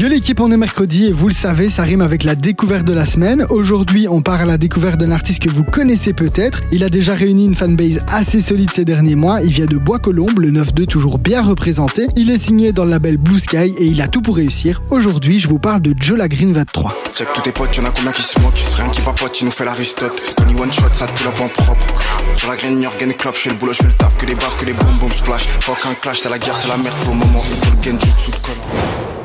Yo l'équipe, on est mercredi et vous le savez, ça rime avec la découverte de la semaine. Aujourd'hui, on part à la découverte d'un artiste que vous connaissez peut-être. Il a déjà réuni une fanbase assez solide ces derniers mois. Il vient de Bois-Colombes, le 9-2 toujours bien représenté. Il est signé dans le label Blue Sky et il a tout pour réussir. Aujourd'hui, je vous parle de Joe Green 23. Check tous tes potes, y'en a combien qui se moquent Rien qui papote, tu nous fais l'aristote Tony one shot, ça te la en propre Sur la graine, Yorgen club, je fais le boulot, je fais le taf Que les baffes, que les boum boum splash Fuck un clash, c'est la guerre, c'est la merde pour le moment Il faut le genjutsu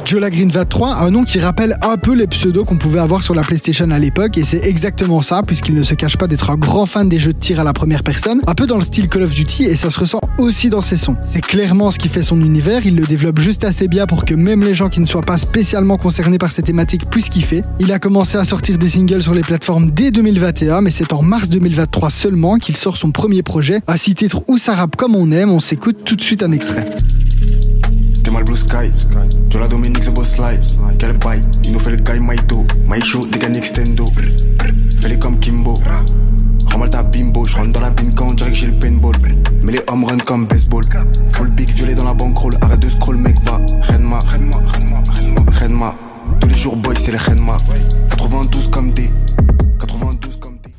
Jola Green 23, un nom qui rappelle un peu les pseudos qu'on pouvait avoir sur la PlayStation à l'époque, et c'est exactement ça, puisqu'il ne se cache pas d'être un grand fan des jeux de tir à la première personne, un peu dans le style Call of Duty, et ça se ressent aussi dans ses sons. C'est clairement ce qui fait son univers, il le développe juste assez bien pour que même les gens qui ne soient pas spécialement concernés par ces thématiques puissent kiffer. Il a commencé à sortir des singles sur les plateformes dès 2021, mais c'est en mars 2023 seulement qu'il sort son premier projet, à six titres où ça rappe comme on aime, on s'écoute tout de suite un extrait. Sky, tu la Dominique the boss slide. Quel bail, il nous fait le guy Maito. Des gars Nextendo. Fais-les comme Kimbo. Ramal ta bimbo, je rentre dans la bin quand on dirait que j'ai le paintball. Mais les hommes run comme baseball. Full big violet dans la bankroll. Arrête de scroll, mec, va. Renma, Renma, Renma, Renma. Renma. Tous les jours, boy, c'est les Renma. 92 comme des.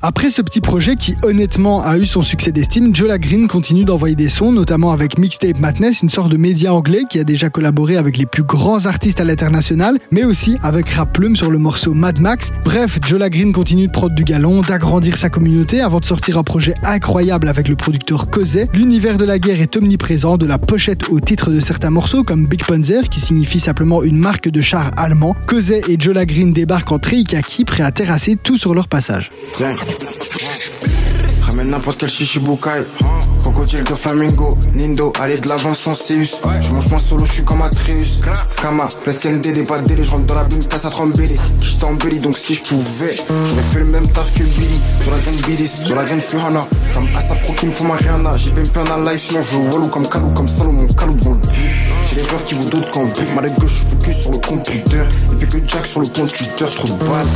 92 après ce petit projet qui honnêtement a eu son succès d'estime, Jola Green continue d'envoyer des sons, notamment avec Mixtape Madness, une sorte de média anglais qui a déjà collaboré avec les plus grands artistes à l'international, mais aussi avec Rap Plume sur le morceau Mad Max. Bref, Jola Green continue de prendre du galon, d'agrandir sa communauté avant de sortir un projet incroyable avec le producteur Cosé. L'univers de la guerre est omniprésent, de la pochette au titre de certains morceaux comme Big Panzer qui signifie simplement une marque de char allemand. Cosé et Jola Green débarquent en Treikaki prêts à terrasser tout sur leur passage. Ramène n'importe quel chichibukai. Crocodile de flamingo, Nindo, allez de l'avant sans Céus. Je mange moins solo, je suis comme Atreus. Skama, place ND, des pas délai, je rentre dans la bine, casse à trembler. Qui je t'embellis, donc si je pouvais, j'aurais fait le même taf que Billy. Sur la graine Billy, sur la graine Furana. Comme Asapro qui me font. J'ai bien plein la life, sinon je walou comme Kalou, comme Salomon, Kalou devant le but. J'ai des preuves qui vous doutent quand but. Ma gauche, je focus sur le computer. Il fait que Jack sur le compte Twitter, trop de balles.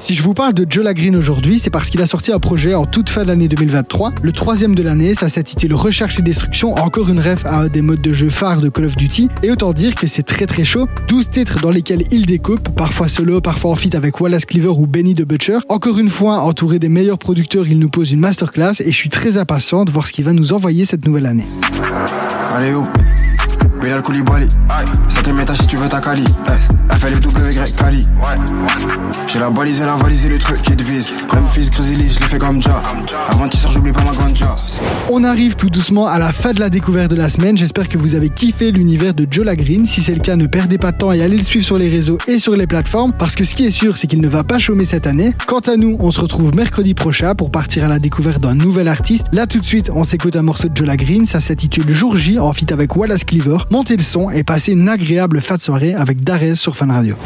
Si je vous parle de Joe Green aujourd'hui, c'est parce qu'il a sorti un projet en toute fin de l'année 2023, le troisième de l'année, ça s'intitule Recherche et Destruction, encore une ref à un des modes de jeu phares de Call of Duty, et autant dire que c'est très très chaud, 12 titres dans lesquels il découpe, parfois solo, parfois en feat avec Wallace Cleaver ou Benny the Butcher. Encore une fois, entouré des meilleurs producteurs, il nous pose une masterclass et je suis très impatient de voir ce qu'il va nous envoyer cette nouvelle année. Allez où? Bilal Koulibaly. Cinquième étage si tu veux ta. Elle fait W Cali. J'ai On arrive tout doucement à la fin de la découverte de la semaine. J'espère que vous avez kiffé l'univers de Joe Green. Si c'est le cas, ne perdez pas de temps et allez le suivre sur les réseaux et sur les plateformes. Parce que ce qui est sûr, c'est qu'il ne va pas chômer cette année. Quant à nous, on se retrouve mercredi prochain pour partir à la découverte d'un nouvel artiste. Là, tout de suite, on s'écoute un morceau de Joe Green. Ça s'intitule Jour J en fit avec Wallace Cleaver montez le son et passez une agréable fin de soirée avec Darès sur Fun Radio.